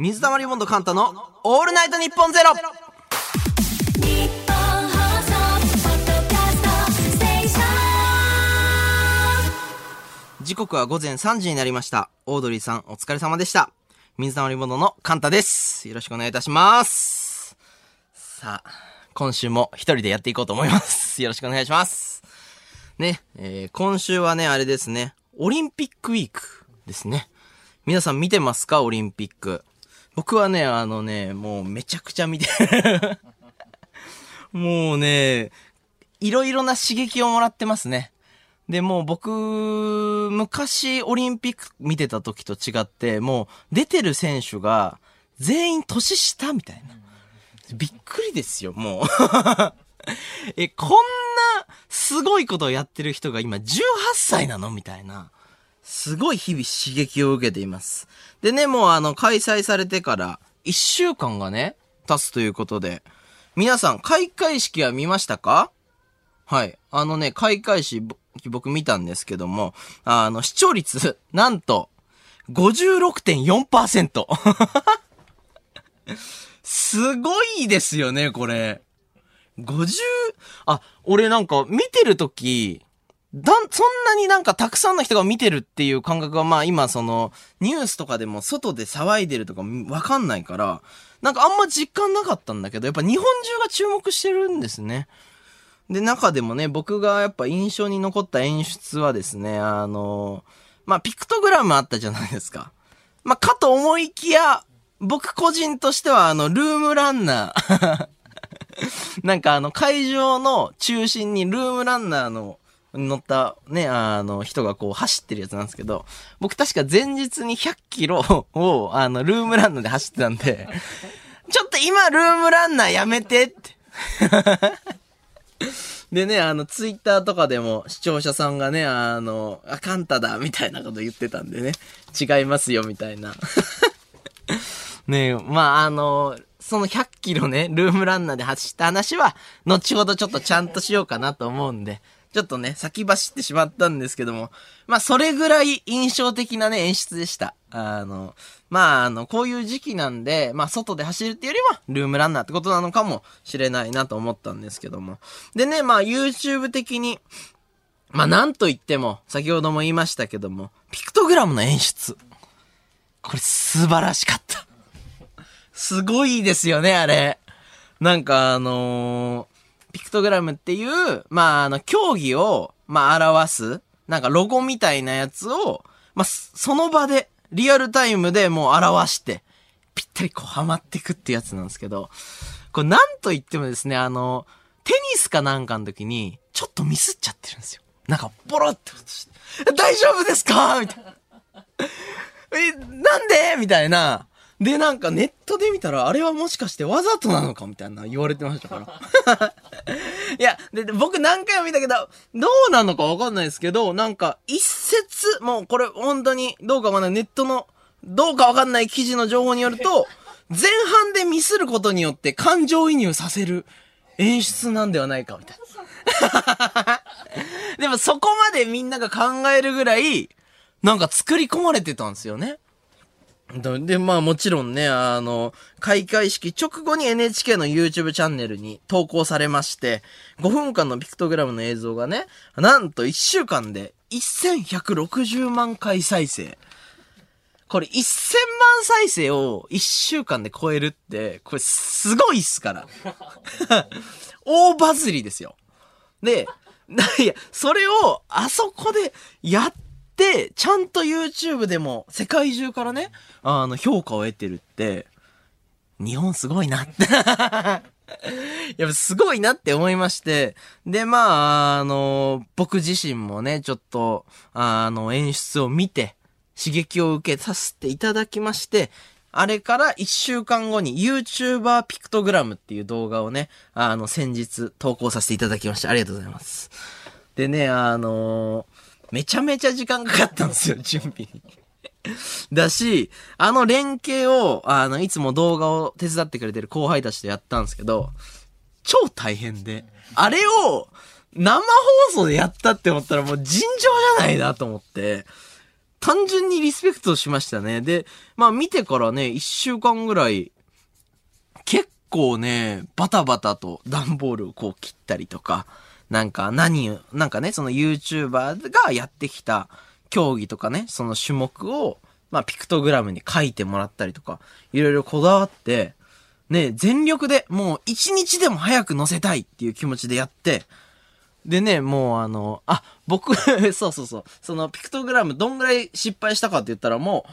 水溜りボンドカンタのオールナイトニッポンゼロ時刻は午前3時になりました。オードリーさんお疲れ様でした。水溜りボンドのカンタです。よろしくお願いいたします。さあ、今週も一人でやっていこうと思います。よろしくお願いします。ね、えー今週はね、あれですね、オリンピックウィークですね。皆さん見てますか？オリンピック。僕はね、あのね、もうめちゃくちゃ見て。もうね、いろいろな刺激をもらってますね。で、もう僕、昔オリンピック見てた時と違って、もう出てる選手が全員年下みたいな。びっくりですよ、もう。え、こんなすごいことをやってる人が今18歳なのみたいな。すごい日々刺激を受けています。でね、もうあの、開催されてから1週間がね、経つということで、皆さん開会式は見ましたか？はい。あのね、開会式僕見たんですけども、あの、視聴率、なんと、56.4%。すごいですよね、これ。50、あ、俺なんか見てるとき、だん、そんなになんかたくさんの人が見てるっていう感覚がまあ今その、ニュースとかでも外で騒いでるとかわかんないから、なんかあんま実感なかったんだけど、やっぱ日本中が注目してるんですね。で、中でもね、僕がやっぱ印象に残った演出はですね、あの、まあ、ピクトグラムあったじゃないですか。まあ、かと思いきや、僕個人としてはあの、ルームランナー。なんかあの、会場の中心にルームランナーの乗ったね、あの、人がこう走ってるやつなんですけど、僕確か前日に100キロを、あの、ルームランナーで走ってたんで、ちょっと今ルームランナーやめてって。でね、あの、ツイッターとかでも視聴者さんがね、あの、あ、カンタだ、みたいなこと言ってたんでね、違いますよ、みたいな。ね、まあ、あの、その100キロね、ルームランナーで走った話は、後ほどちょっとちゃんとしようかなと思うんで、ちょっとね、先走ってしまったんですけども、まあ、それぐらい印象的なね、演出でした。あの、まあ、あの、こういう時期なんで、まあ、外で走るっていうよりは、ルームランナーってことなのかもしれないなと思ったんですけども。でね、まあ、YouTube 的に、まあ、なんと言っても、先ほども言いましたけども、ピクトグラムの演出。これ素晴らしかった。すごいですよね、あれ。なんかあのピクトグラムっていう、まあ、あの、競技を、まあ、表す、なんかロゴみたいなやつを、まあ、その場で、リアルタイムでもう表して、ぴったりこうはまってくってやつなんですけど、これなんと言ってもですね、あの、テニスかなんかの時に、ちょっとミスっちゃってるんですよ。なんか、ボロって落として、大丈夫ですか？みたいな。え、なんで？みたいな。で、なんかネットで見たら、あれはもしかしてわざとなのかみたいな言われてましたから。いや、で、で僕何回も見たけど、どうなのかわかんないですけど、なんか一説、もうこれ本当にどうかわかんない、ネットの、どうかわかんない記事の情報によると、前半でミスることによって感情移入させる演出なんではないかみたいな。でもそこまでみんなが考えるぐらい、なんか作り込まれてたんですよね。で、まあもちろんね、あの、開会式直後に NHK の YouTube チャンネルに投稿されまして、5分間のピクトグラムの映像がね、なんと1週間で1160万回再生。これ1000万再生を1週間で超えるって、これすごいっすから。大バズりですよ。で、いや、それをあそこでやって、でちゃんと YouTube でも世界中からね、あの、評価を得てるって、日本すごいなって。やっぱすごいなって思いまして。で、まあ、あの、僕自身もね、ちょっと、あの、演出を見て、刺激を受けさせていただきまして、あれから1週間後に YouTuber ピクトグラムっていう動画をね、あの、先日投稿させていただきました。ありがとうございます。でね、あのめちゃめちゃ時間かかったんですよ、準備に。だし、あの連携を、あの、いつも動画を手伝ってくれてる後輩たちとやったんですけど、超大変で、あれを生放送でやったって思ったらもう尋常じゃないなと思って、単純にリスペクトしましたね。で、まあ見てからね、一週間ぐらい、結構ね、バタバタと段ボールをこう切ったりとか、なんか何、なんかね、その YouTuber がやってきた競技とかね、その種目を、まあピクトグラムに書いてもらったりとか、いろいろこだわって、ね、全力でもう一日でも早く載せたいっていう気持ちでやって、でね、もうあの、あ、僕、そうそうそう、そのピクトグラムどんぐらい失敗したかって言ったらも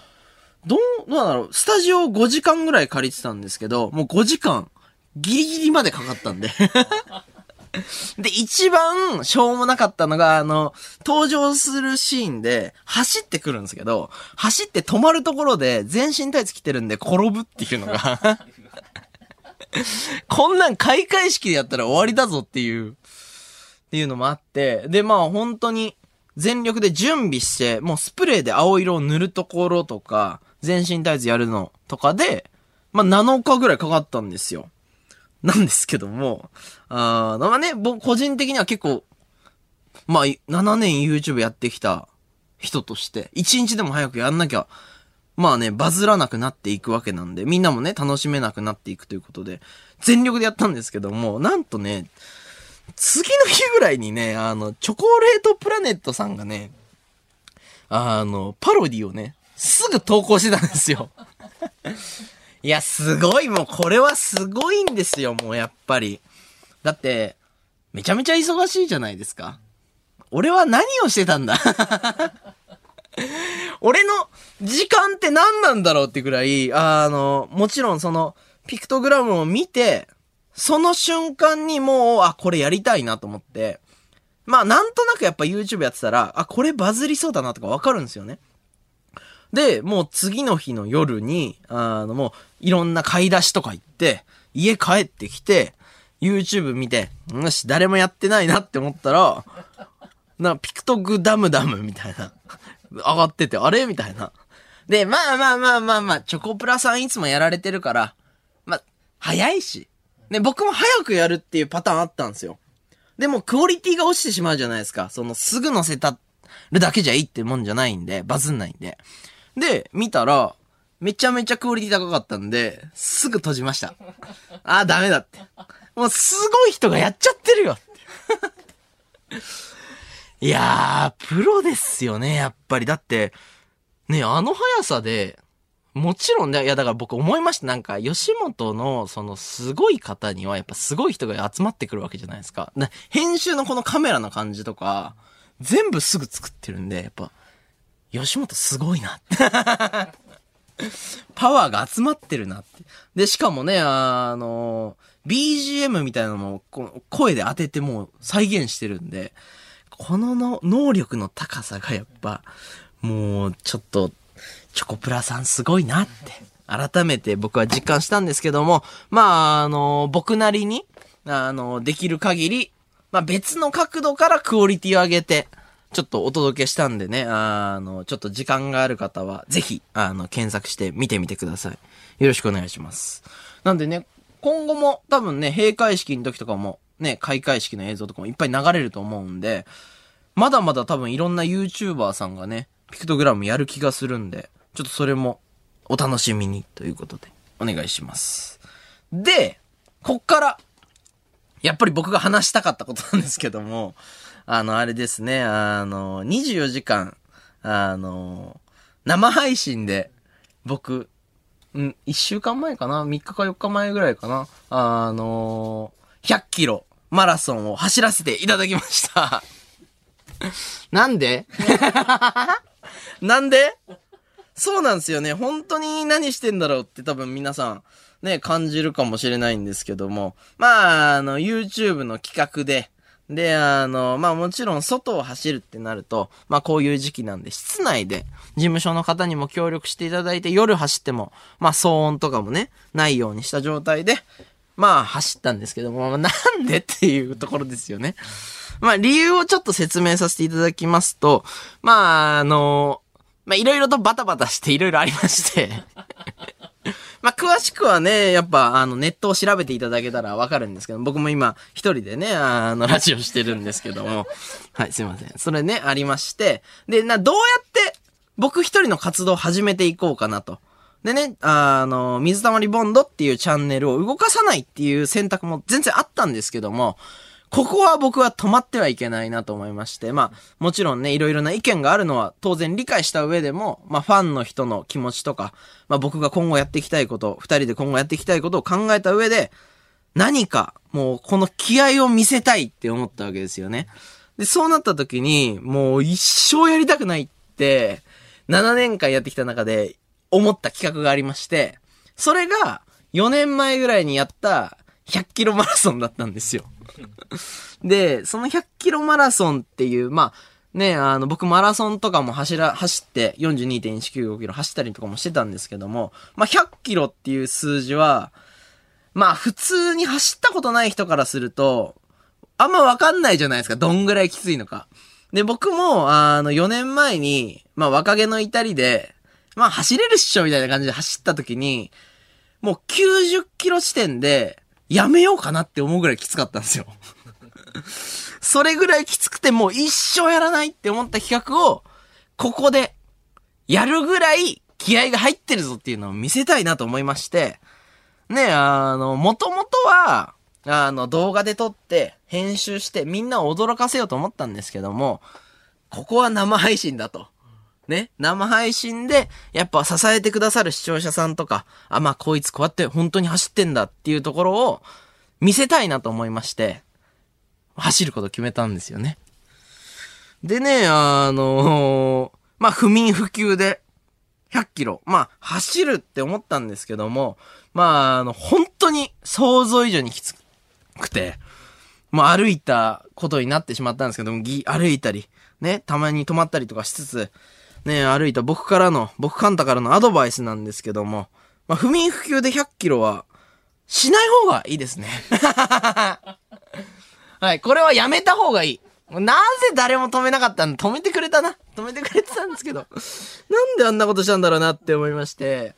う、どう、どうなんだろう、スタジオ5時間ぐらい借りてたんですけど、もう5時間、ギリギリまでかかったんで。で、一番しょうもなかったのが、あの、登場するシーンで、走ってくるんですけど、走って止まるところで、全身タイツ着てるんで転ぶっていうのが、こんなん開会式でやったら終わりだぞっていう、っていうのもあって、で、まあ本当に全力で準備して、もうスプレーで青色を塗るところとか、全身タイツやるのとかで、まあ7日ぐらいかかったんですよ。なんですけども、あーまあね、僕個人的には結構、まあ7年 YouTube やってきた人として、1日でも早くやんなきゃ、まあね、バズらなくなっていくわけなんで、みんなもね、楽しめなくなっていくということで、全力でやったんですけども、なんとね、次の日ぐらいにね、あの、チョコレートプラネットさんがね、あの、パロディをね、すぐ投稿してたんですよ。いや、すごい、もうこれはすごいんですよ、もうやっぱり。だって、めちゃめちゃ忙しいじゃないですか。俺は何をしてたんだ？俺の時間って何なんだろうってくらい、あの、もちろんその、ピクトグラムを見て、その瞬間にもう、あ、これやりたいなと思って、まあ、なんとなくやっぱ YouTube やってたら、あ、これバズりそうだなとかわかるんですよね。で、もう次の日の夜に、あの、もう、いろんな買い出しとか行って、家帰ってきて、YouTube 見て、よし、誰もやってないなって思ったら、な、ピクトグダムダムみたいな、上がってて、あれみたいな。で、まあまあまあまあまあ、チョコプラさんいつもやられてるから、まあ、早いし。ね、僕も早くやるっていうパターンあったんですよ。でも、クオリティが落ちてしまうじゃないですか。その、すぐ載せたるだけじゃいいってもんじゃないんで、バズんないんで。で、見たら、めちゃめちゃクオリティ高かったんで、すぐ閉じました。あー、ダメだって。もう、すごい人がやっちゃってるよ。いやー、プロですよね、やっぱり。だって、ね、あの速さで、もちろんね、いやだから僕思いました。なんか、吉本の、その、すごい方には、やっぱすごい人が集まってくるわけじゃないですか。編集のこのカメラの感じとか、全部すぐ作ってるんで、やっぱ、吉本すごいなって。パワーが集まってるなって。で、しかもね、あの、BGM みたいなのも、この声で当ててもう再現してるんで、このの能力の高さがやっぱ、もう、ちょっと、チョコプラさんすごいなって、改めて僕は実感したんですけども、まあ、あの、僕なりに、あの、できる限り、まあ別の角度からクオリティを上げて、ちょっとお届けしたんでね、あの、ちょっと時間がある方は、ぜひ、あの、検索して見てみてください。よろしくお願いします。なんでね、今後も多分ね、閉会式の時とかも、ね、開会式の映像とかもいっぱい流れると思うんで、まだまだ多分いろんな YouTuber さんがね、ピクトグラムやる気がするんで、ちょっとそれもお楽しみにということで、お願いします。で、こっから、やっぱり僕が話したかったことなんですけども、あの、あれですね、あの、24時間、あの、生配信で、僕、うん、1週間前かな ?3 日か4日前ぐらいかな？あの、100キロマラソンを走らせていただきました。なんで？なんで？そうなんですよね。本当に何してんだろうって多分皆さんね、感じるかもしれないんですけども。まあ、あの、YouTube の企画で、で、あの、まあもちろん外を走るってなると、まあこういう時期なんで、室内で事務所の方にも協力していただいて、夜走っても、まあ騒音とかもね、ないようにした状態で、まあ走ったんですけども、まあなんでっていうところですよね。まあ理由をちょっと説明させていただきますと、まああの、まあいろいろとバタバタしていろいろありまして、まあ、詳しくはね、やっぱ、あの、ネットを調べていただけたらわかるんですけど、僕も今、一人でね、あの、ラジオしてるんですけども、はい、すいません。それね、ありまして、で、な、どうやって、僕一人の活動を始めていこうかなと。でね、あの、水溜りボンドっていうチャンネルを動かさないっていう選択も全然あったんですけども、ここは僕は止まってはいけないなと思いまして、まあ、もちろんね、いろいろな意見があるのは当然理解した上でも、まあ、ファンの人の気持ちとか、まあ、僕が今後やっていきたいこと、二人で今後やっていきたいことを考えた上で、何か、もう、この気合を見せたいって思ったわけですよね。で、そうなった時に、もう一生やりたくないって、7年間やってきた中で思った企画がありまして、それが4年前ぐらいにやった100キロマラソンだったんですよ。で、その100キロマラソンっていう、まあ、ね、あの、僕マラソンとかも走ら、走って42.195キロ走ったりとかもしてたんですけども、まあ、100キロっていう数字は、まあ、普通に走ったことない人からすると、あんまわかんないじゃないですか。どんぐらいきついのか。で、僕も、あの、4年前に、まあ、若気の至りで、まあ、走れるっしょ、みたいな感じで走った時に、もう90キロ地点で、やめようかなって思うぐらいきつかったんですよ。それぐらいきつくてもう一生やらないって思った企画を、ここで、やるぐらい気合が入ってるぞっていうのを見せたいなと思いまして、ね、あの、もともとは、あの、動画で撮って、編集して、みんなを驚かせようと思ったんですけども、ここは生配信だと。ね、生配信で、やっぱ支えてくださる視聴者さんとか、あ、まあ、こいつこうやって本当に走ってんだっていうところを見せたいなと思いまして、走ること決めたんですよね。でね、あのまあ、不眠不休で、100キロ。まあ、走るって思ったんですけども、まあ、あの、本当に想像以上にきつくて、もう歩いたことになってしまったんですけども、ぎ歩いたり、ね、たまに止まったりとかしつつ、ね、歩いた僕からの、僕カンタからのアドバイスなんですけども、まあ、不眠不休で100キロは、しない方がいいですね。はい、これはやめた方がいい。なぜ誰も止めなかったんだ止めてくれたな。止めてくれてたんですけど。なんであんなことしたんだろうなって思いまして。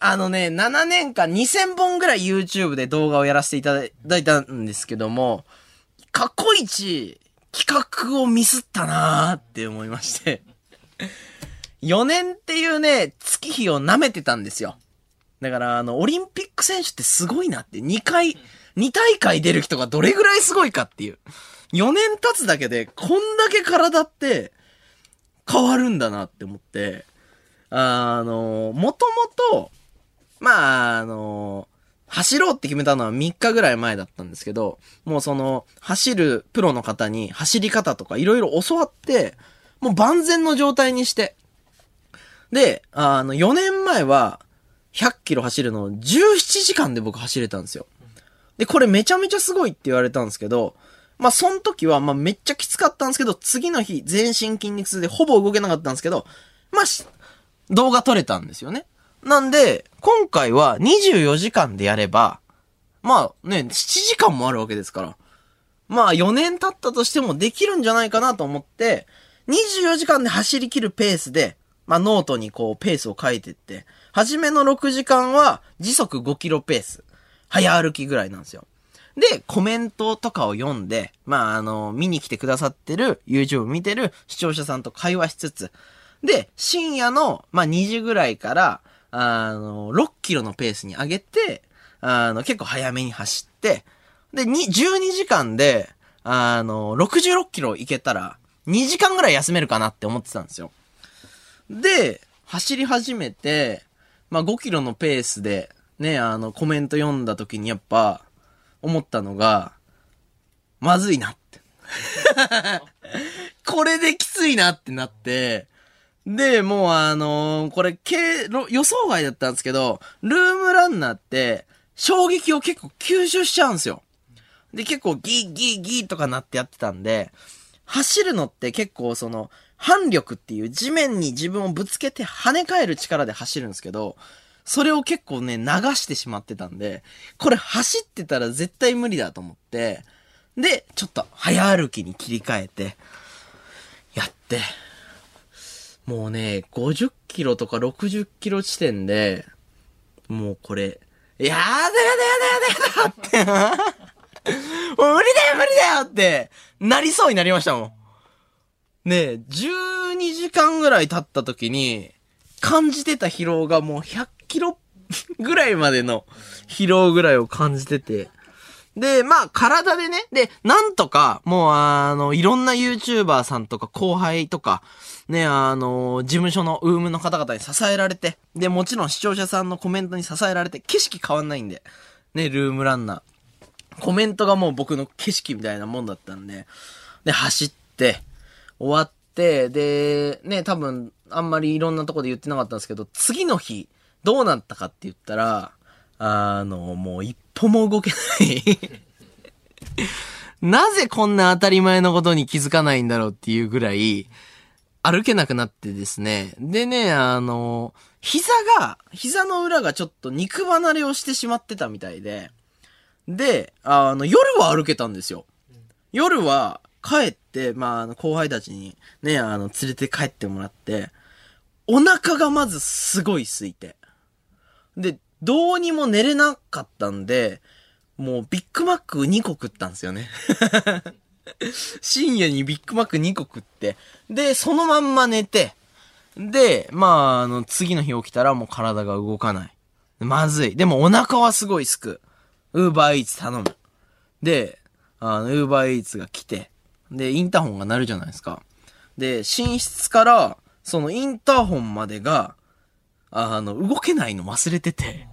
あのね、7年間2000本ぐらい YouTube で動画をやらせていただいたんですけども、過去一企画をミスったなーって思いまして。4年っていうね、月日を舐めてたんですよ。だから、あの、オリンピック選手ってすごいなって、2回、2大会出る人がどれぐらいすごいかっていう。4年経つだけで、こんだけ体って変わるんだなって思って、あの、もともと、まあ、あの、走ろうって決めたのは3日ぐらい前だったんですけど、もうその、走るプロの方に走り方とかいろいろ教わって、もう万全の状態にして。で、あの、4年前は、100キロ走るのを17時間で僕走れたんですよ。で、これめちゃめちゃすごいって言われたんですけど、まあ、その時は、ま、めっちゃきつかったんですけど、次の日、全身筋肉痛でほぼ動けなかったんですけど、まあ、動画撮れたんですよね。なんで、今回は24時間でやれば、まあね、7時間もあるわけですから。まあ4年経ったとしてもできるんじゃないかなと思って、24時間で走り切るペースで、まあノートにこうペースを書いてって、初めの6時間は時速5キロペース。早歩きぐらいなんですよ。で、コメントとかを読んで、まあ、あの、見に来てくださってる、YouTube 見てる視聴者さんと会話しつつ、で、深夜の、まあ、2時ぐらいから、あの、6キロのペースに上げて、あの、結構早めに走って、で、に、12時間で、あの、66キロ行けたら、2時間ぐらい休めるかなって思ってたんですよ。で、走り始めて、まあ、5キロのペースで、ね、あの、コメント読んだ時にやっぱ、思ったのが、まずいなって。これできついなってなって、で、もうあのーこれ、予想外だったんですけど、ルームランナーって、衝撃を結構吸収しちゃうんですよ。で、結構ギーギーギーとかなってやってたんで、走るのって結構その、反力っていう地面に自分をぶつけて跳ね返る力で走るんですけど、それを結構ね、流してしまってたんで、これ走ってたら絶対無理だと思って、で、ちょっと早歩きに切り替えて、やって、もうね、50キロとか60キロ地点で、もうこれ、やだやだやだやだやだって、もう無理だよ無理だよって、なりそうになりましたもん。ね、12時間ぐらい経った時に、感じてた疲労がもう100キロ ぐらいまでの疲労ぐらいを感じてて。で、まあ、体でね、で、なんとか、もう、あの、いろんな YouTuber さんとか後輩とか、ね、あの、事務所のウームの方々に支えられて、で、もちろん視聴者さんのコメントに支えられて、景色変わんないんで、ね、ルームランナー。コメントがもう僕の景色みたいなもんだったんで、で、走って、終わって、で、ね、多分、あんまりいろんなとこで言ってなかったんですけど、次の日、どうなったかって言ったら、あの、もう一歩も動けない。なぜこんな当たり前のことに気づかないんだろうっていうぐらい、歩けなくなってですね。でね、あの、膝が、膝の裏がちょっと肉離れをしてしまってたみたいで、で、あの、夜は歩けたんですよ。夜は帰って、まあ、あの、後輩たちにね、あの、連れて帰ってもらって、お腹がまずすごい空いて。で、どうにも寝れなかったんで、もうビッグマック2個食ったんですよね。深夜にビッグマック2個食って、で、そのまんま寝て、で、まあ、あの、次の日起きたらもう体が動かない。まずい。でもお腹はすごいすく。ウーバーイーツ頼む。で、あの、ウーバーイーツが来て、で、インターホンが鳴るじゃないですか。で、寝室から、そのインターホンまでが、あの、動けないの忘れてて。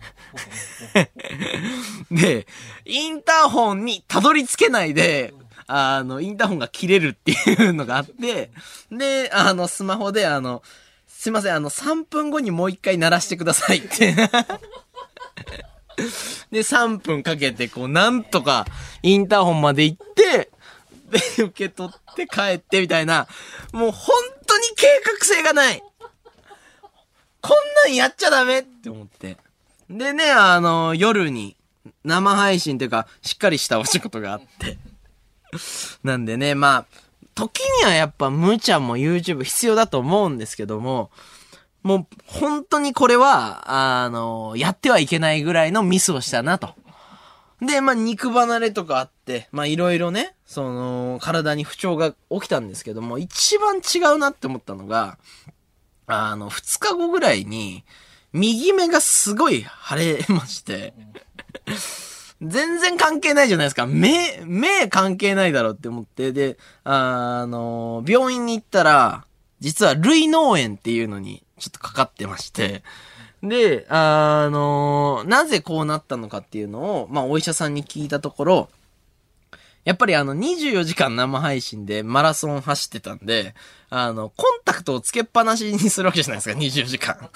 で、インターホンにたどり着けないで、あの、インターホンが切れるっていうのがあって、で、あの、スマホで、あの、すいません、あの、3分後にもう一回鳴らしてくださいって。で、3分かけて、こう、なんとか、インターホンまで行って、で、受け取って帰ってみたいな、もう本当に計画性がないこんなんやっちゃダメって思って。でね、あの、夜に生配信というか、しっかりしたお仕事があって。なんでね、まあ、時にはやっぱ無茶も YouTube 必要だと思うんですけども、もう本当にこれは、あの、やってはいけないぐらいのミスをしたなと。で、まあ肉離れとかあって、まあいろいろね、その、体に不調が起きたんですけども、一番違うなって思ったのが、あの、二日後ぐらいに、右目がすごい腫れまして、全然関係ないじゃないですか。目、目関係ないだろうって思って、で、あの、病院に行ったら、実は類脳炎っていうのにちょっとかかってまして、で、あの、なぜこうなったのかっていうのを、まあ、お医者さんに聞いたところ、やっぱりあの、24時間生配信でマラソン走ってたんで、あの、コンタクトをつけっぱなしにするわけじゃないですか、24時間。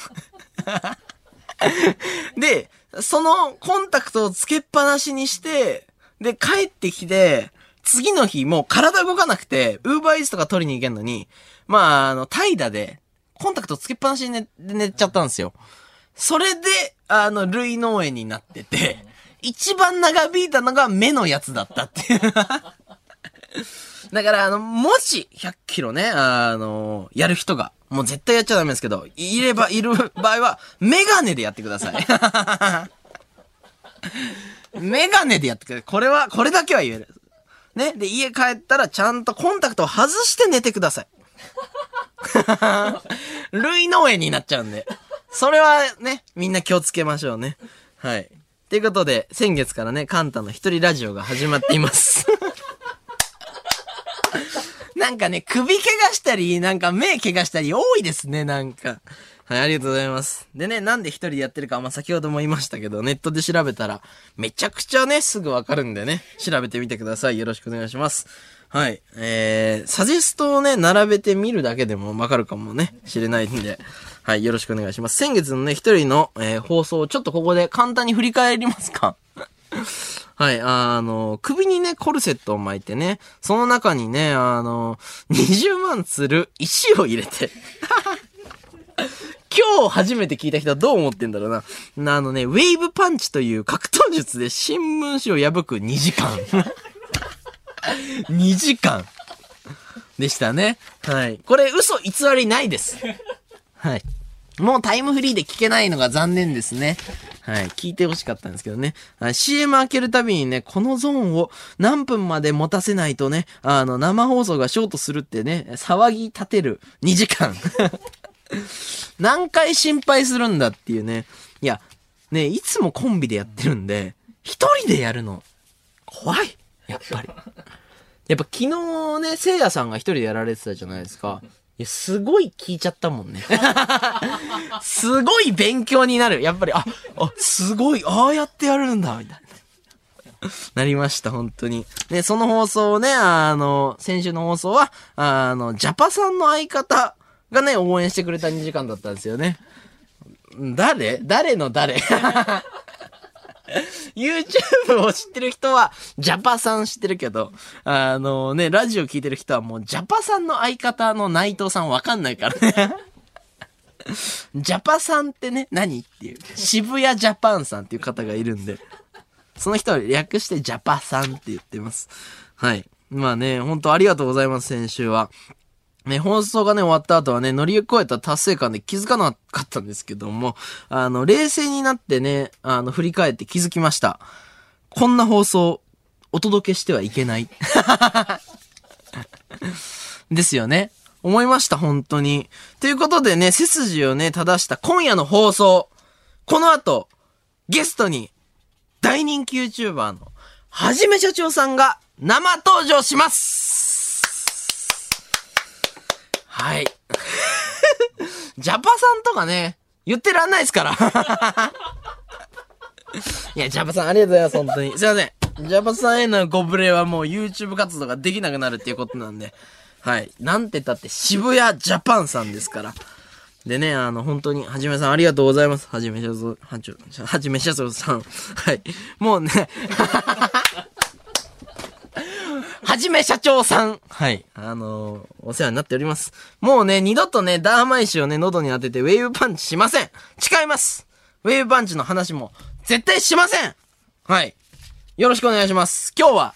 で、そのコンタクトをつけっぱなしにして、で、帰ってきて、次の日もう体動かなくて、ウーバーイーツとか取りに行けんのに、まあ、あの、怠惰で、コンタクトつけっぱなしに寝寝ちゃったんですよ。それで、あの、類脳炎になってて、一番長引いたのが目のやつだったっていう。だから、あの、もし、100キロね、あの、やる人が、もう絶対やっちゃダメですけど、いれば、いる場合は、メガネでやってください。メガネでやってください。これは、これだけは言える。ね？で、家帰ったら、ちゃんとコンタクトを外して寝てください。類脳炎になっちゃうんで。それはね、みんな気をつけましょうね。はい。ということで、先月からね、カンタの一人ラジオが始まっています。なんかね、首怪我したり、なんか目怪我したり多いですね、なんか。はい、ありがとうございます。でね、なんで一人でやってるか、まあ、先ほども言いましたけど、ネットで調べたら、めちゃくちゃね、すぐわかるんでね、調べてみてください。よろしくお願いします。はい。えー、サジェストをね、並べてみるだけでもわかるかもね、知れないんで、はい、よろしくお願いします。先月のね、一人の、えー放送をちょっとここで簡単に振り返りますか？はい、あの、首にね、コルセットを巻いてね、その中にね、あの、20万つる石を入れて、今日初めて聞いた人はどう思ってんだろうな。あのね、ウェーブパンチという格闘術で新聞紙を破く2時間。2時間でしたね。はい。これ嘘偽りないです。はい。もうタイムフリーで聞けないのが残念ですね。はい。聞いてほしかったんですけどね。CM 開けるたびにね、このゾーンを何分まで持たせないとね、あの、生放送がショートするってね、騒ぎ立てる2時間。何回心配するんだっていうね。いや、ね、いつもコンビでやってるんで、一人でやるの、怖い。やっぱり。やっぱ昨日ね、せいやさんが一人でやられてたじゃないですか。や、すごい聞いちゃったもんね。すごい勉強になる。やっぱり、あ、あ、すごい、ああやってやるんだ、みたいな。なりました、本当に。で、その放送をね、あの、先週の放送は、あの、ジャパさんの相方がね、応援してくれた2時間だったんですよね。誰？誰の誰？YouTube を知ってる人は、ジャパさん知ってるけど、あのね、ラジオ聞いてる人はもう、ジャパさんの相方の内藤さんわかんないからね。ジャパさんってね、何っていう。渋谷ジャパンさんっていう方がいるんで、その人を略してジャパさんって言ってます。はい。まあね、本当ありがとうございます、先週は。ね、放送がね、終わった後はね、乗り越えた達成感で気づかなかったんですけども、あの、冷静になってね、あの、振り返って気づきました。こんな放送、お届けしてはいけない。ですよね。思いました、本当に。ということでね、背筋をね、正した今夜の放送。この後、ゲストに、大人気 YouTuber の、はじめ社長さんが生登場しますはい。ジャパさんとかね、言ってらんないですから。いや、ジャパさんありがとうございます、本当に。すいません。ジャパさんへのご無礼はもう YouTube 活動ができなくなるっていうことなんで。はい。なんて言ったって渋谷ジャパンさんですから。でね、あの、本当に、はじめさんありがとうございます。はじめ社長、はじはじめ社長さん。はい。もうね、はじめ社長さん。はい。あのーお世話になっております。もうね、二度とね、ダーマイシをね、喉に当ててウェーブパンチしません。誓います。ウェーブパンチの話も絶対しません。はい。よろしくお願いします。今日は、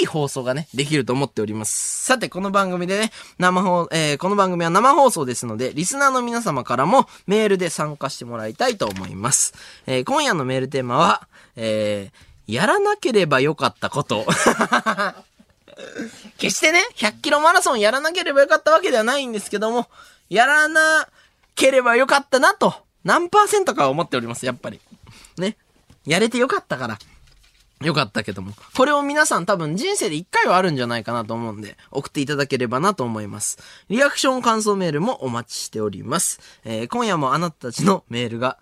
いい放送がね、できると思っております。さて、この番組でね、生放、えーこの番組は生放送ですので、リスナーの皆様からもメールで参加してもらいたいと思います。えー今夜のメールテーマは、えーやらなければよかったこと。決してね、100キロマラソンやらなければよかったわけではないんですけども、やらなければよかったなと、何パーセントかは思っております、やっぱり。ね。やれてよかったから。よかったけども。これを皆さん多分人生で一回はあるんじゃないかなと思うんで、送っていただければなと思います。リアクション感想メールもお待ちしております。えー今夜もあなたたちのメールが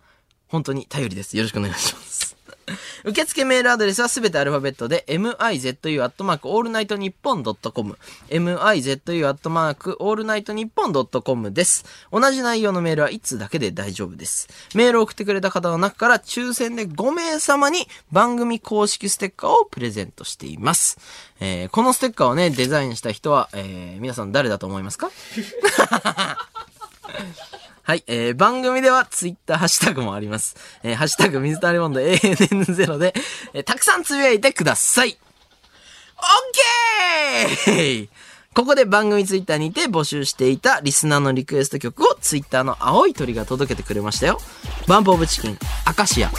本当に頼りです。よろしくお願いします。受付メールアドレスはすべてアルファベットで、mizu.allnightnippon.com、mizu.allnightnippon.com です。同じ内容のメールは1通だけで大丈夫です。メールを送ってくれた方の中から抽選で5名様に番組公式ステッカーをプレゼントしています。えーこのステッカーをね、デザインした人は、えー皆さん誰だと思いますか？はい、えー、番組ではツイッターハッシュタグもあります。えー、ハッシュタグ水溜りボンド ANN0 で、えーたくさんつぶやいてください。オッケーここで番組ツイッターにて募集していたリスナーのリクエスト曲をツイッターの青い鳥が届けてくれましたよ。バンプオブチキン、アカシア。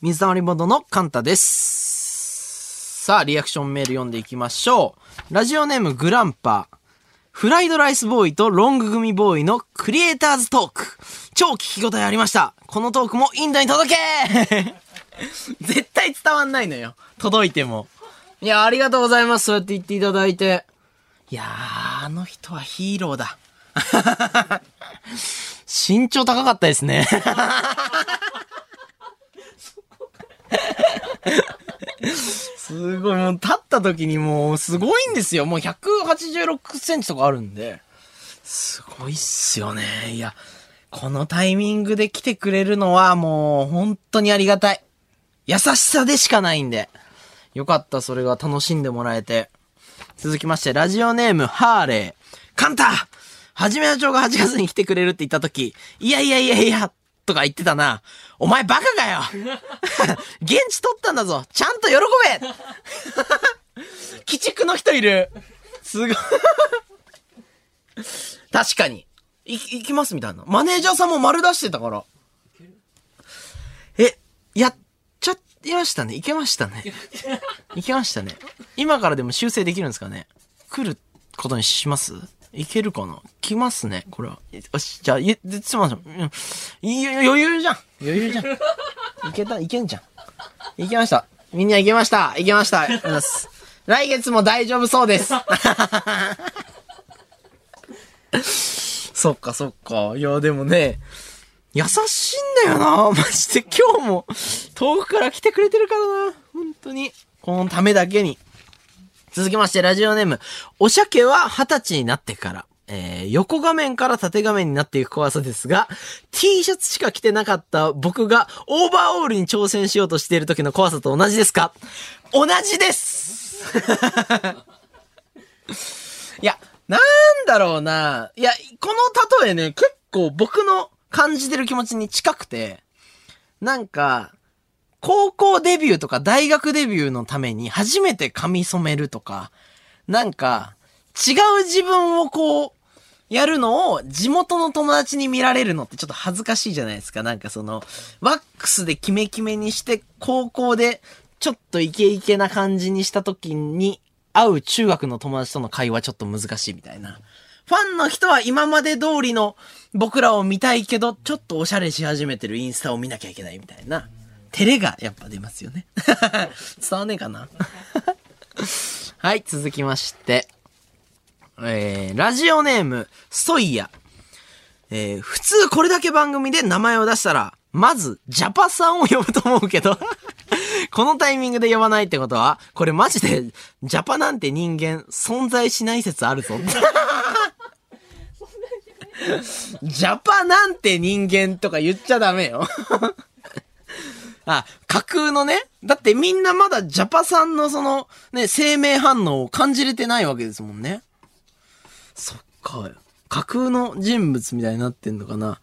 水溜りボンドのカンタです。さあ、リアクションメール読んでいきましょう。ラジオネームグランパー。フライドライスボーイとロング組ボーイのクリエイターズトーク。超聞き応えありました。このトークもインドに届け 絶対伝わんないのよ。届いても。いや、ありがとうございます。そうやって言っていただいて。いやー、あの人はヒーローだ。身長高かったですね。すごい、もう立った時にもうすごいんですよ。もう186センチとかあるんで。すごいっすよね。いや、このタイミングで来てくれるのはもう本当にありがたい。優しさでしかないんで。よかった、それが楽しんでもらえて。続きまして、ラジオネーム、ハーレー。カンタはじめ社長が8月に来てくれるって言った時、いやいやいやいや、とか言ってたな。お前バカかよ 現地取ったんだぞちゃんと喜べ 鬼畜の人いるすごい確かに。い、いきますみたいな。マネージャーさんも丸出してたから。え、やっちゃいましたね。いけましたね。いけましたね。今からでも修正できるんですかね来ることにします？いけるかな？来ますね、これは。よし、じゃあ、いえ、で、すみません。うんいい余裕じゃん。余裕じゃん。いけた、いけんじゃん。いけました。みんないけました。いけました。います来月も大丈夫そうです。そっかそっか。いや、でもね、優しいんだよな。マジで今日も遠くから来てくれてるからな。本当に。このためだけに。続きまして、ラジオネーム。お鮭は二十歳になってから。えー、横画面から縦画面になっていく怖さですが、T シャツしか着てなかった僕がオーバーオールに挑戦しようとしている時の怖さと同じですか？同じです いや、なんだろうな。いや、この例えね、結構僕の感じてる気持ちに近くて、なんか、高校デビューとか大学デビューのために初めて髪染めるとか、なんか、違う自分をこう、やるのを地元の友達に見られるのってちょっと恥ずかしいじゃないですか。なんかその、ワックスでキメキメにして、高校でちょっとイケイケな感じにした時に、会う中学の友達との会話ちょっと難しいみたいな。ファンの人は今まで通りの僕らを見たいけど、ちょっとおしゃれし始めてるインスタを見なきゃいけないみたいな。照れがやっぱ出ますよね。伝わんねえかな はい、続きまして。えー、ラジオネーム、ソイヤ。えー、普通これだけ番組で名前を出したら、まず、ジャパさんを呼ぶと思うけど、このタイミングで呼ばないってことは、これマジで、ジャパなんて人間、存在しない説あるぞ。ジャパなんて人間とか言っちゃダメよ。あ、架空のね。だってみんなまだジャパさんのその、ね、生命反応を感じれてないわけですもんね。そっか。架空の人物みたいになってんのかな。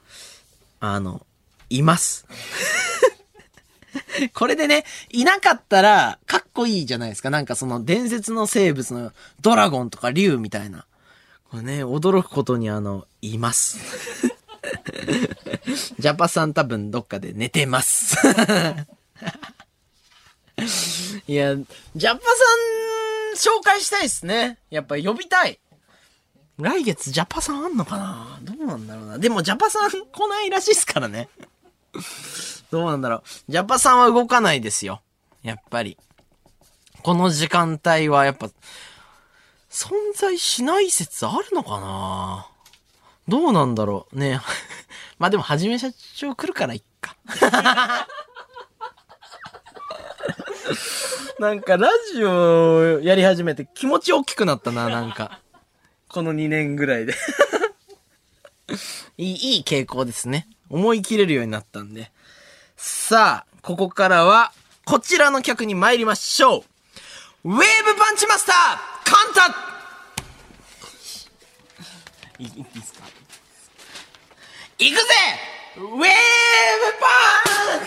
あの、います。これでね、いなかったら、かっこいいじゃないですか。なんかその伝説の生物のドラゴンとか竜みたいな。これね、驚くことにあの、います。ジャパさん多分どっかで寝てます。いや、ジャパさん紹介したいですね。やっぱ呼びたい。来月ジャパさんあんのかな？どうなんだろうな。でもジャパさん来ないらしいっすからね。どうなんだろう。ジャパさんは動かないですよ。やっぱり。この時間帯はやっぱ、存在しない説あるのかな？どうなんだろうね。まあでも、はじめ社長来るからいっか。なんか、ラジオやり始めて気持ち大きくなったな、なんか。この2年ぐらいで。いい、いい傾向ですね。思い切れるようになったんで。さあ、ここからは、こちらの曲に参りましょう。ウェーブパンチマスターカンタいいいいですか？行くぜウェーブパン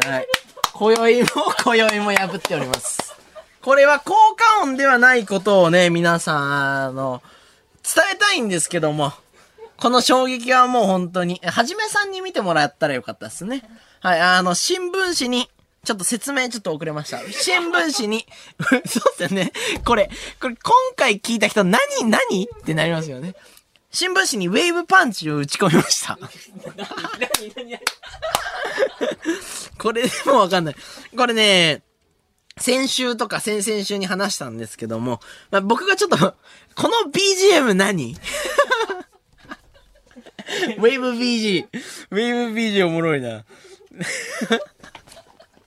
チはい。今宵も、今宵も破っております。これは効果音ではないことをね、皆さん、あの、伝えたいんですけども、この衝撃はもう本当に、はじめさんに見てもらったらよかったですね。はい、あの、新聞紙に、ちょっと説明ちょっと遅れました。新聞紙に、そうですよね。これ、これ今回聞いた人何何？ってなりますよね。新聞紙にウェーブパンチを打ち込みました。これでもわかんない。これね、先週とか先々週に話したんですけども、まあ、僕がちょっと、この BGM 何？ウェーブ BG。ウェーブ BG おもろいな。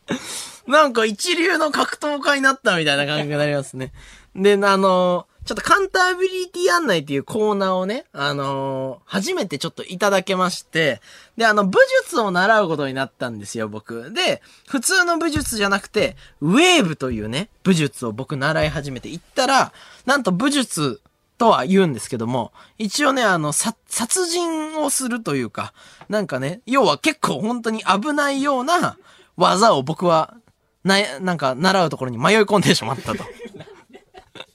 なんか一流の格闘家になったみたいな感じになりますね。で、あのちょっとカンタービリティ案内っていうコーナーをね、あの初めてちょっといただけまして、で、あの、武術を習うことになったんですよ、僕。で、普通の武術じゃなくて、ウェーブというね、武術を僕習い始めて行ったら、なんと武術とは言うんですけども、一応ね、あの、殺人をするというか、なんかね、要は結構本当に危ないような技を僕は、な、なんか習うところに迷い込んでしまったと。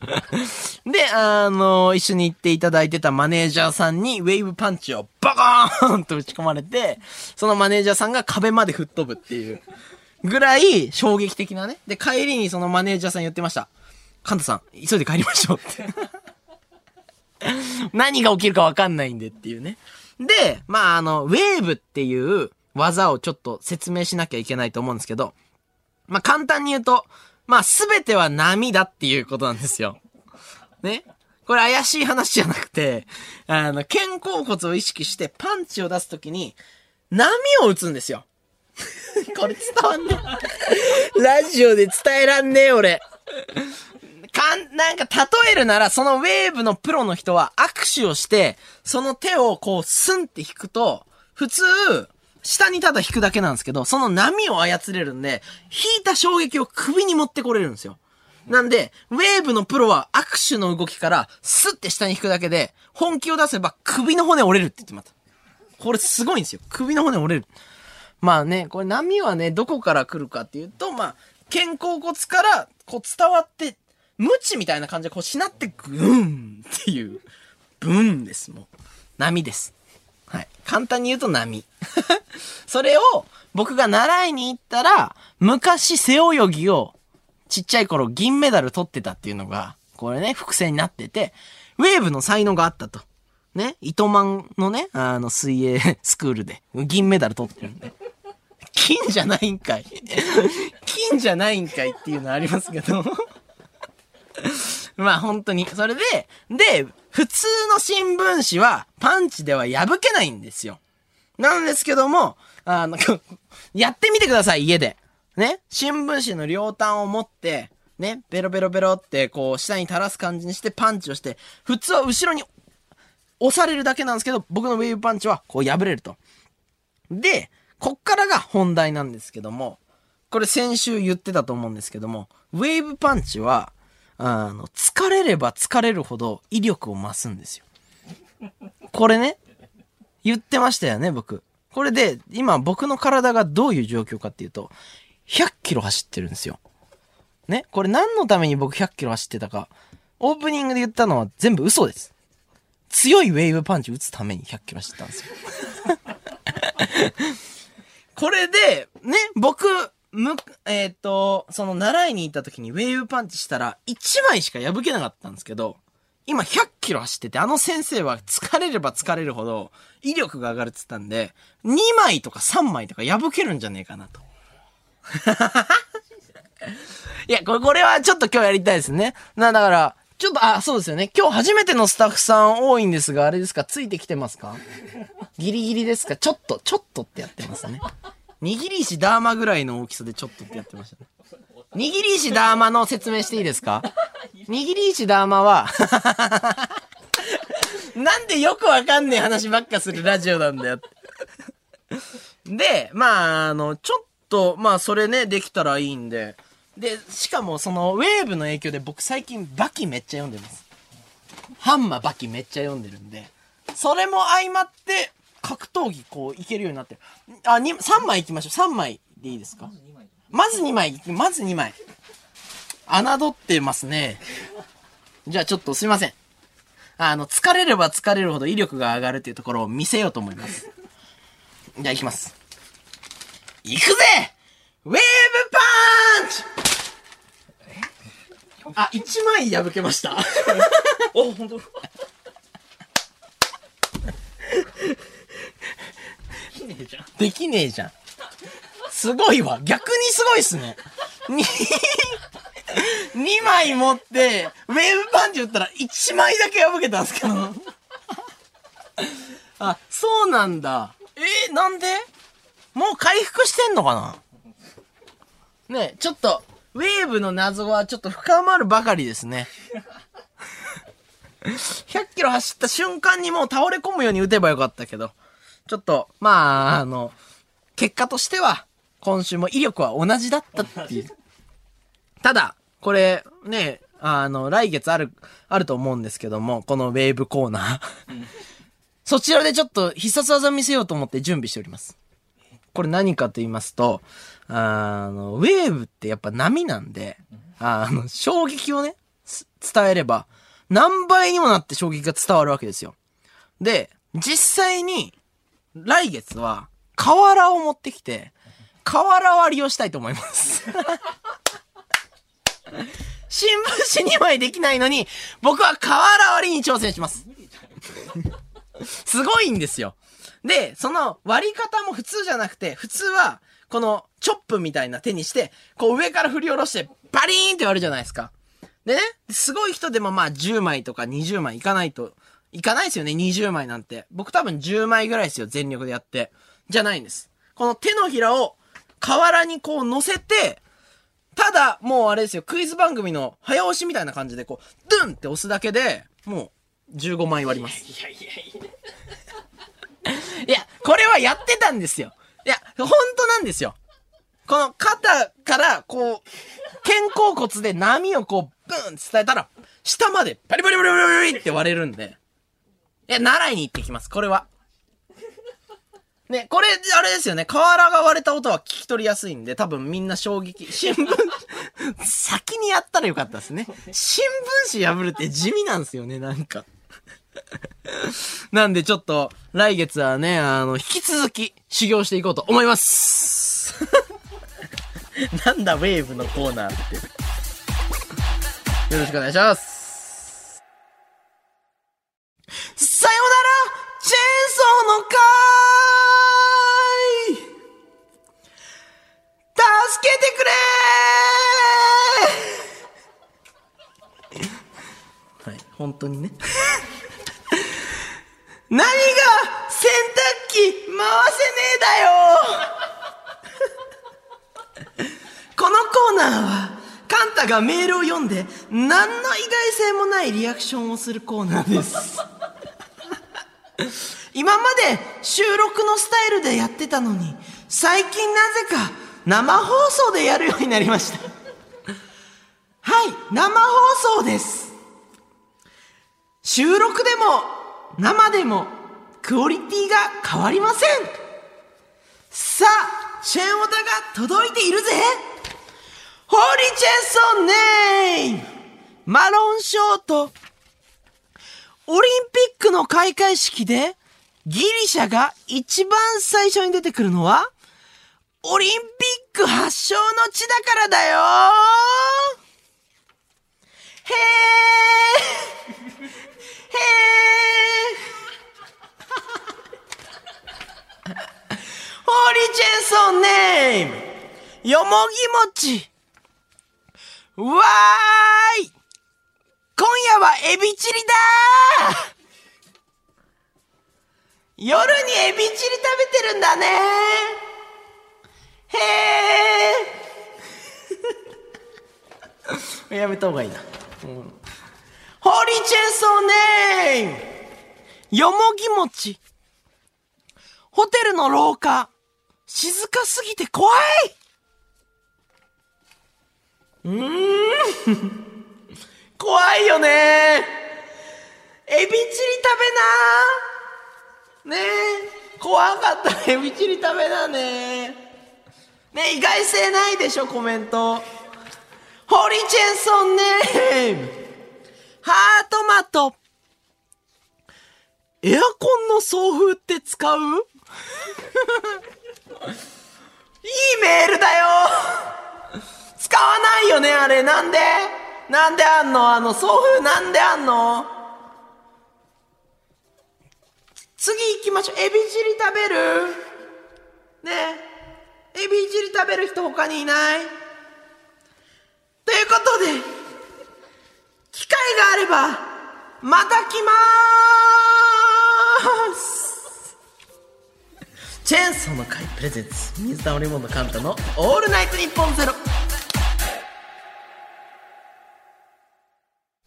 で、あの、一緒に行っていただいてたマネージャーさんにウェーブパンチをバコーンと打ち込まれて、そのマネージャーさんが壁まで吹っ飛ぶっていうぐらい衝撃的なね。で、帰りにそのマネージャーさん言ってました。カンタさん、急いで帰りましょうって。何が起きるかわかんないんでっていうね。で、まあ、あの、ウェーブっていう技をちょっと説明しなきゃいけないと思うんですけど、まあ、簡単に言うと、まあ、すべては波だっていうことなんですよ。ね？これ怪しい話じゃなくて、あの、肩甲骨を意識してパンチを出すときに、波を打つんですよ。これ伝わんねえ。ラジオで伝えらんねえ、俺。かん、なんか例えるなら、そのウェーブのプロの人は握手をして、その手をこうスンって引くと、普通、下にただ引くだけなんですけど、その波を操れるんで、引いた衝撃を首に持ってこれるんですよ。なんで、ウェーブのプロは握手の動きからスッて下に引くだけで、本気を出せば首の骨折れるって言ってました。これすごいんですよ。首の骨折れる。まあね、これ波はね、どこから来るかっていうと、まあ、肩甲骨からこう伝わって、ムチみたいな感じでこうしなってグーンっていう、ブーンです、もう。波です。はい。簡単に言うと波。それを僕が習いに行ったら、昔背泳ぎをちっちゃい頃銀メダル取ってたっていうのが、これね、伏線になってて、ウェーブの才能があったと。ね、糸満のね、あの、水泳 スクールで銀メダル取ってるんで。金じゃないんかい。金じゃないんかいっていうのありますけど。まあ本当に。それで、で、普通の新聞紙はパンチでは破けないんですよ。なんですけども、あの、やってみてください、家で。ね。新聞紙の両端を持って、ね、ベロベロベロってこう下に垂らす感じにしてパンチをして、普通は後ろに押されるだけなんですけど、僕のウェーブパンチはこう破れると。で、こっからが本題なんですけども、これ先週言ってたと思うんですけども、ウェーブパンチは、あの、疲れれば疲れるほど威力を増すんですよ。これね、言ってましたよね、僕。これで、今僕の体がどういう状況かっていうと、100キロ走ってるんですよ。ね、これ何のために僕100キロ走ってたか、オープニングで言ったのは全部嘘です。強いウェーブパンチ打つために100キロ走ったんですよ。これで、ね、僕、む、えっ、と、その習いに行った時にウェーブパンチしたら1枚しか破けなかったんですけど、今100キロ走ってて、あの先生は疲れれば疲れるほど威力が上がるって言ったんで、2枚とか3枚とか破けるんじゃねえかなと。いや、これ、これはちょっと今日やりたいですね。な、だから、ちょっと、あ、そうですよね。今日初めてのスタッフさん多いんですが、あれですか？ついてきてますか？ギリギリですか？ちょっと、ちょっとってやってますね。握り石ダーマぐらいの大きさでちょっとってやってましたね。握り石ダーマの説明していいですか？握り石ダーマは、なんでよくわかんねえ話ばっかするラジオなんだよ。で、まあ、あの、ちょっと、まあ、それね、できたらいいんで。で、しかも、その、ウェーブの影響で僕最近バキめっちゃ読んでます。ハンマーバキめっちゃ読んでるんで。それも相まって、格闘技こう、いけるようになってる。あ、に、3枚いきましょう。3枚でいいですか？まず2枚。まず2枚。侮ってますね。じゃあちょっとすいません。あの、疲れれば疲れるほど威力が上がるっていうところを見せようと思います。じゃあ行きます。行くぜウェーブパンチあ、1枚破けました。お、本当。できねえじゃん。すごいわ。逆にすごいっすね。2枚持って、ウェーブパンチ打ったら1枚だけ破けたんですけど。あ、そうなんだ。えーなんで？もう回復してんのかな？ねちょっと、ウェーブの謎はちょっと深まるばかりですね。100キロ走った瞬間にもう倒れ込むように打てばよかったけど。ちょっと、まあ、あの、結果としては、今週も威力は同じだったっていう。ただ、これ、ね、あの、来月ある、あると思うんですけども、このウェーブコーナー。そちらでちょっと必殺技見せようと思って準備しております。これ何かと言いますと、あの、ウェーブってやっぱ波なんで、あの、衝撃をね、す伝えれば、何倍にもなって衝撃が伝わるわけですよ。で、実際に、来月は、瓦を持ってきて、瓦割りをしたいと思います。新聞紙2枚できないのに、僕は瓦割りに挑戦します。すごいんですよ。で、その割り方も普通じゃなくて、普通は、このチョップみたいな手にして、こう上から振り下ろして、バリーンって割るじゃないですか。でね、すごい人でもまあ10枚とか20枚いかないと、いかないですよね、20枚なんて。僕多分10枚ぐらいですよ、全力でやって。じゃないんです。この手のひらを瓦にこう乗せて、ただ、もうあれですよ、クイズ番組の早押しみたいな感じで、こう、ドゥンって押すだけで、もう、15枚割ります。いやいやいや。いや、これはやってたんですよ。いや、本当なんですよ。この肩から、こう、肩甲骨で波をこう、ブーンって伝えたら、下まで、パリパリパリパリパリって割れるんで。いや、習いに行ってきます、これは。ね、これ、あれですよね。瓦が割れた音は聞き取りやすいんで、多分みんな衝撃。新聞、先にやったらよかったですね。新聞紙破るって地味なんですよね、なんか。なんでちょっと、来月はね、あの、引き続き修行していこうと思います。なんだ、ウェーブのコーナーって。よろしくお願いします。当にね。何が洗濯機回せねえだよ このコーナーは、カンタがメールを読んで、何の意外性もないリアクションをするコーナーです。今まで収録のスタイルでやってたのに、最近なぜか生放送でやるようになりました。はい、生放送です。収録でも生でもクオリティが変わりません。さあチェンオタが届いているぜ。ホーリーチェンソンネーム。マロンショート。オリンピックの開会式でギリシャが一番最初に出てくるのはオリンピック発祥の地だからだよ。へー。へへ ーホーリーチェンソンネームよもぎ餅わーい。今夜はエビチリだ。夜にエビチリ食べてるんだね。へえ やめた方がいいな、うん。ホーリーチェンソーネーム。よもぎ餅ホテルの廊下。静かすぎて怖い。うーん。怖いよね。エビチリ食べな。ね。え怖かった。エビチリ食べなね。ねえ意外性ないでしょコメント。ホーリーチェンソンネーム。ハートマト。エアコンの送風って使う？いいメールだよ使わないよね、あれ。なんで？なんであんの？あの、送風なんであんの？次行きましょう。エビチリ食べる？ねえ。エビチリ食べる人他にいない？ということで、機会があれば、また来まーすチェーンソーの会プレゼンツ、水溜りボンドカンタのオールナイトニッポンゼロ。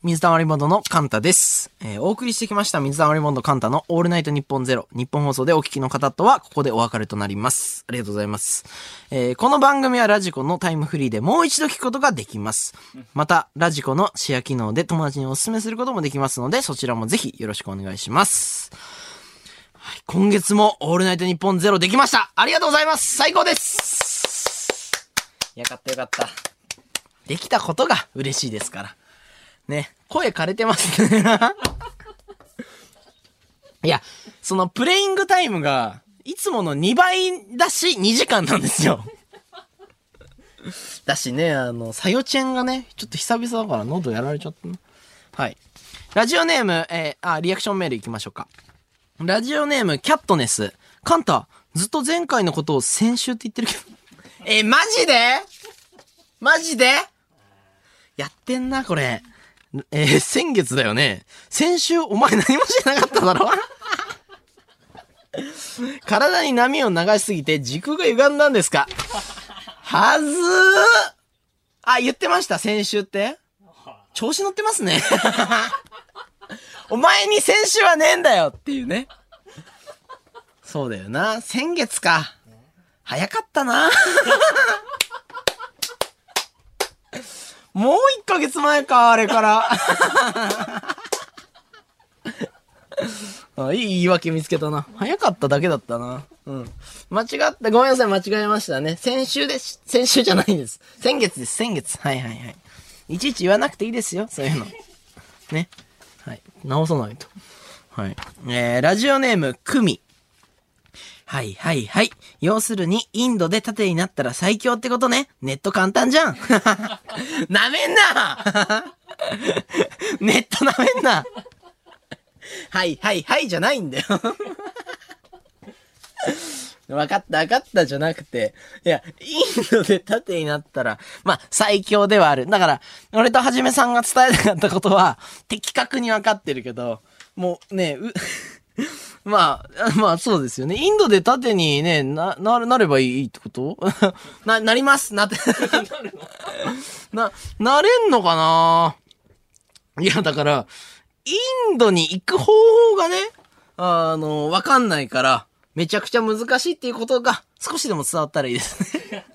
水溜りボンドのカンタです。えーお送りしてきました水溜りボンドカンタのオールナイトニッポンゼロ。日本放送でお聞きの方とはここでお別れとなります。ありがとうございます。えーこの番組はラジコのタイムフリーでもう一度聞くことができます。また、ラジコのシェア機能で友達にお勧めすることもできますので、そちらもぜひよろしくお願いします。はい、今月もオールナイトニッポンゼロできましたありがとうございます最高ですよかったよかった。できたことが嬉しいですから。ね、声枯れてますね。いや、そのプレイングタイムが、いつもの2倍だし、2時間なんですよ。だしね、あの、さよちェンがね、ちょっと久々だから喉やられちゃったな。はい。ラジオネーム、えーあ、リアクションメール行きましょうか。ラジオネーム、キャットネス。カンタ、ずっと前回のことを先週って言ってるけど。えーマジで？マジで？やってんな、これ。えー先月だよね。先週、お前何もしてなかっただろ？体に波を流しすぎて時空が歪んだんですか？はずーあ、言ってました、先週って。調子乗ってますね。お前に先週はねえんだよっていうね。そうだよな。先月か。早かったな。もう一ヶ月前か、あれから。あいい言い訳見つけたな。早かっただけだったな。うん。間違った。ごめんなさい、間違えましたね。先週です。先週じゃないです。先月です、先月。はいはいはい。いちいち言わなくていいですよ、そういうの。ね。はい。直さないと。はい。えー、ラジオネーム、クミ。はいはいはい。要するに、インドで盾になったら最強ってことね。ネット簡単じゃん。なめんな ネットなめんなはいはいはいじゃないんだよ。わかったわかったじゃなくて、いや、インドで盾になったら、まあ、最強ではある。だから、俺とはじめさんが伝えなかったことは、的確にわかってるけど、もうね、う、まあ、まあそうですよね。インドで盾にね、な、な、なればいいってこと？な、なります。なって。な、なれんのかな？いや、だから、インドに行く方法がね、あの、わかんないから、めちゃくちゃ難しいっていうことが少しでも伝わったらいいですね。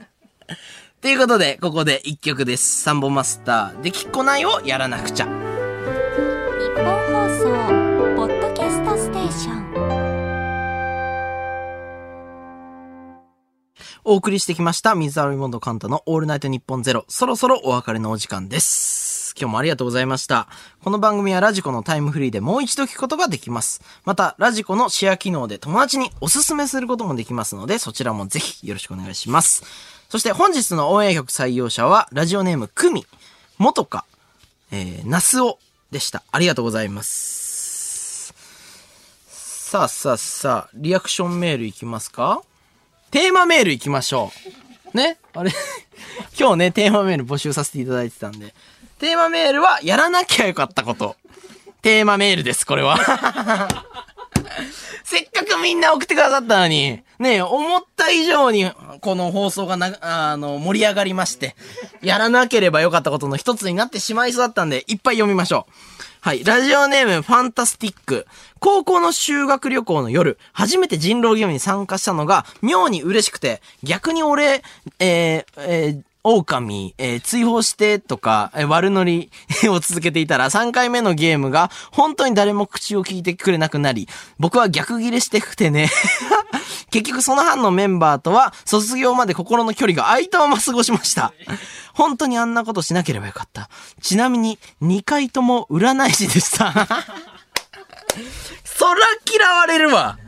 ということで、ここで一曲です。サンボマスター、できっこないをやらなくちゃ。日本放送お送りしてきました、水溜りボンドカンタのオールナイトニッポンゼロ。そろそろお別れのお時間です。今日もありがとうございました。この番組はラジコのタイムフリーでもう一度聞くことができます。また、ラジコのシェア機能で友達におすすめすることもできますので、そちらもぜひよろしくお願いします。そして本日のオンエア曲採用者は、ラジオネームクミ、元か、えー、ナスオでした。ありがとうございます。さあさあさあ、リアクションメールいきますか？テーマメール行きましょう。ね？あれ？今日ね、テーマメール募集させていただいてたんで。テーマメールは、やらなきゃよかったこと。テーマメールです、これは。せっかくみんな送ってくださったのに、ね、思った以上に、この放送がな、あの、盛り上がりまして、やらなければよかったことの一つになってしまいそうだったんで、いっぱい読みましょう。はい。ラジオネーム、ファンタスティック。高校の修学旅行の夜、初めて人狼ゲームに参加したのが、妙に嬉しくて、逆に俺、えー、えー、狼、えー追放してとか、えー悪ノリ を続けていたら、3回目のゲームが、本当に誰も口を聞いてくれなくなり、僕は逆ギレしてくてね。結局その班のメンバーとは、卒業まで心の距離が空いたまま過ごしました。本当にあんなことしなければよかった。ちなみに、2回とも占い師でした。そら嫌われるわ。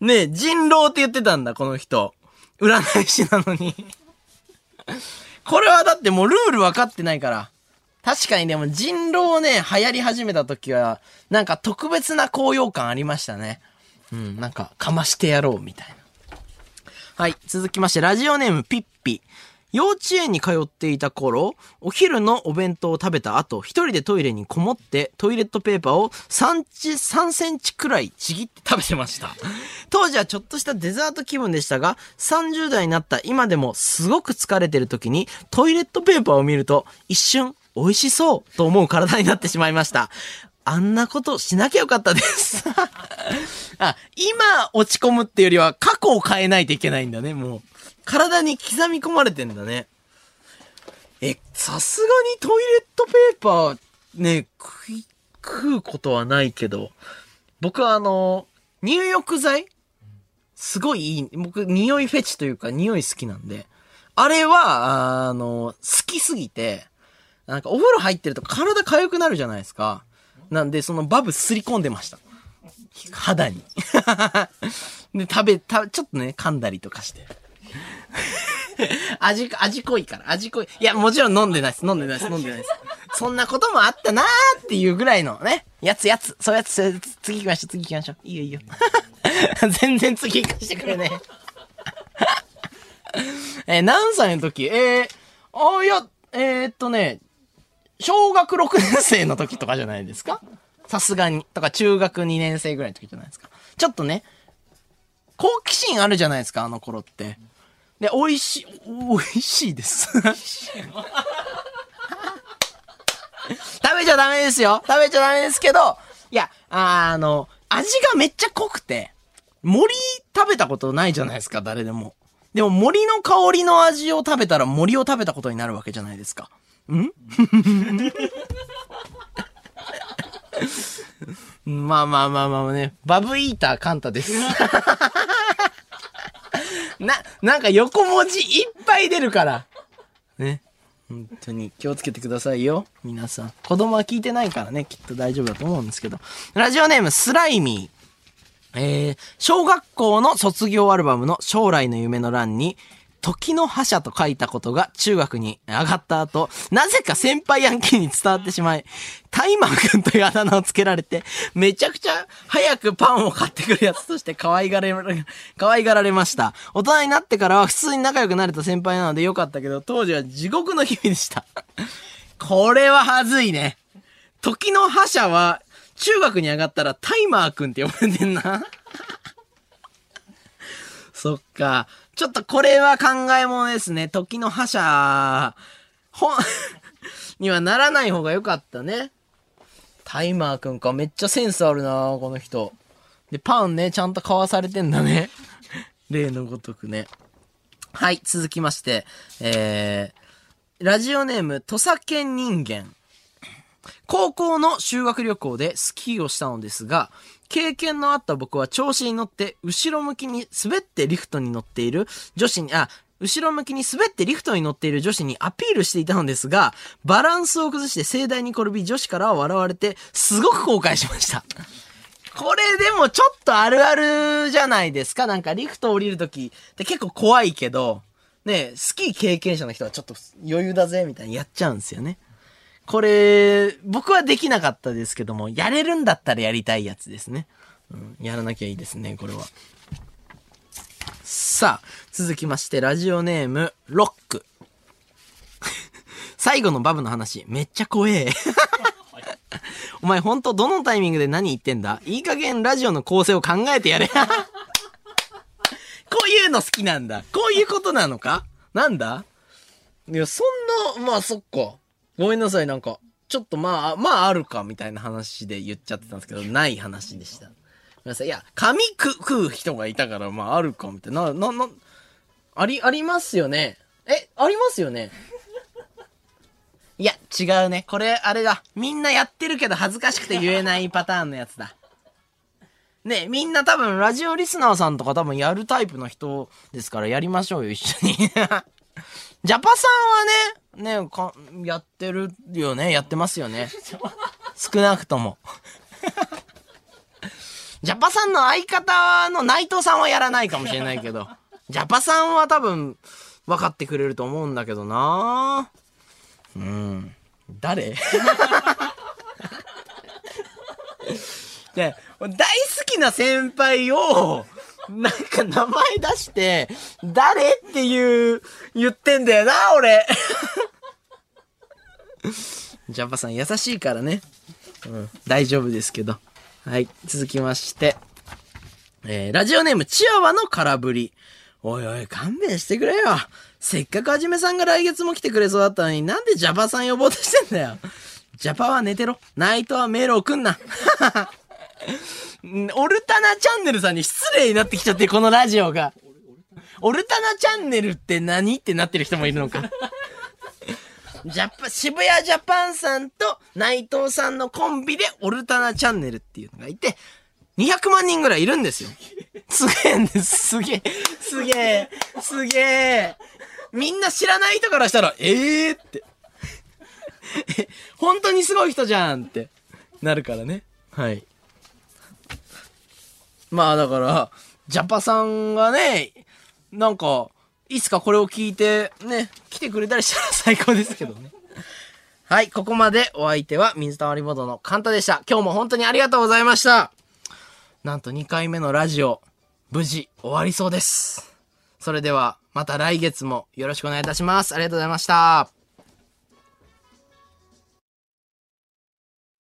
ねえ、人狼って言ってたんだ、この人。占い師なのに。これはだってもうルール分かってないから。確かにでも人狼ね、流行り始めた時は、なんか特別な高揚感ありましたね。うん、なんか、かましてやろう、みたいな。はい、続きまして、ラジオネームピッピ。幼稚園に通っていた頃、お昼のお弁当を食べた後、一人でトイレにこもって、トイレットペーパーを3チ、3センチくらいちぎって食べてました。当時はちょっとしたデザート気分でしたが、30代になった今でもすごく疲れてる時に、トイレットペーパーを見ると、一瞬、美味しそうと思う体になってしまいました。あんなことしなきゃよかったです。あ、今落ち込むっていうよりは過去を変えないといけないんだね、もう。体に刻み込まれてんだね。え、さすがにトイレットペーパーね、食い、食うことはないけど、僕はあの、入浴剤？すごいいい、僕、匂いフェチというか、匂い好きなんで、あれは、あの、好きすぎて、なんかお風呂入ってると体痒くなるじゃないですか。なんで、そのバブすり込んでました。肌に。で、食べ、た、ちょっとね、噛んだりとかして。味、味濃いから、味濃い。いや、もちろん飲んでないです。飲んでないです。飲んでないです。そんなこともあったなーっていうぐらいのね、やつやつ。そうやつ、そうやつ次行きましょう、次行きましょう。いいよいいよ。全然次行かしてくれねえ。ー何歳の時？えー、あ、いや、えー、っとね、小学6年生の時とかじゃないですか？さすがに。とか中学2年生ぐらいの時じゃないですか？ちょっとね、好奇心あるじゃないですか、あの頃って。で、美味しい、美味しいです。食べちゃダメですよ。食べちゃダメですけど、いや、あの、味がめっちゃ濃くて、森食べたことないじゃないですか、誰でも。でも森の香りの味を食べたら森を食べたことになるわけじゃないですか。ん？まあまあまあまあね。バブイーターカンタです。な、なんか横文字いっぱい出るから。ね。本当に気をつけてくださいよ。皆さん。子供は聞いてないからね、きっと大丈夫だと思うんですけど。ラジオネーム、スライミー。えー、小学校の卒業アルバムの将来の夢の欄に、時の覇者と書いたことが中学に上がった後、なぜか先輩ヤンキーに伝わってしまい、タイマー君というあだ名をつけられて、めちゃくちゃ早くパンを買ってくるやつとして可愛がれ、可愛がられました。大人になってからは普通に仲良くなれた先輩なのでよかったけど、当時は地獄の日々でした。これははずいね。時の覇者は、中学に上がったらタイマー君って呼ばれてんな。そっか。ちょっとこれは考えものですね。時の覇者、ほ、にはならない方が良かったね。タイマーくんか。めっちゃセンスあるなこの人。で、パンね、ちゃんと買わされてんだね。例のごとくね。はい、続きまして、えー、ラジオネーム、土佐犬人間。高校の修学旅行でスキーをしたのですが、経験のあった僕は調子に乗って、後ろ向きに滑ってリフトに乗っている女子に、あ、後ろ向きに滑ってリフトに乗っている女子にアピールしていたのですが、バランスを崩して盛大に転び女子からは笑われて、すごく後悔しました。これでもちょっとあるあるじゃないですか。なんかリフト降りるときって結構怖いけど、ね、スキー経験者の人はちょっと余裕だぜ、みたいにやっちゃうんですよね。これ、僕はできなかったですけども、やれるんだったらやりたいやつですね。うん、やらなきゃいいですね、これは。さあ、続きまして、ラジオネーム、ロック。最後のバブの話、めっちゃ怖え。お前ほんとどのタイミングで何言ってんだ？いい加減ラジオの構成を考えてやれ。こういうの好きなんだ。こういうことなのか？なんだ？いや、そんな、まあそっか。ごめんなさい、なんか、ちょっとまあ、まああるか、みたいな話で言っちゃってたんですけど、ない話でした。ごめんなさい。いや、紙食食う人がいたから、まああるか、みたいな。な、な、な、あり、ありますよね。え、ありますよね。いや、違うね。これ、あれだ。みんなやってるけど恥ずかしくて言えないパターンのやつだ。ねみんな多分、ラジオリスナーさんとか多分やるタイプの人ですからやりましょうよ、一緒に。ジャパさんはね、ねか、やってるよね。やってますよね。少なくとも。ジャパさんの相方の内藤さんはやらないかもしれないけど、ジャパさんは多分、分かってくれると思うんだけどなうん。誰？で、大好きな先輩を、なんか名前出して、誰っていう、言ってんだよな、俺。ジャパさん優しいからね。うん、大丈夫ですけど。はい、続きまして。えー、ラジオネーム、チワワの空振り。おいおい、勘弁してくれよ。せっかくはじめさんが来月も来てくれそうだったのに、なんでジャパさん呼ぼうとしてんだよ。ジャパは寝てろ。ナイトはメール送んな。オルタナチャンネルさんに失礼になってきちゃって、このラジオが。オルタナチャンネルって何ってなってる人もいるのか。ジャパ、渋谷ジャパンさんと内藤さんのコンビでオルタナチャンネルっていうのがいて、200万人ぐらいいるんですよ。すげえんです。すげえ。すげえ。すげえ。みんな知らない人からしたら、ええー、って。え本当にすごい人じゃんってなるからね。はい。まあだから、ジャパさんがね、なんか、いつかこれを聞いてね、来てくれたりしたら最高ですけどね。はい、ここまでお相手は水溜りボードのカンタでした。今日も本当にありがとうございました。なんと2回目のラジオ、無事終わりそうです。それでは、また来月もよろしくお願いいたします。ありがとうございました。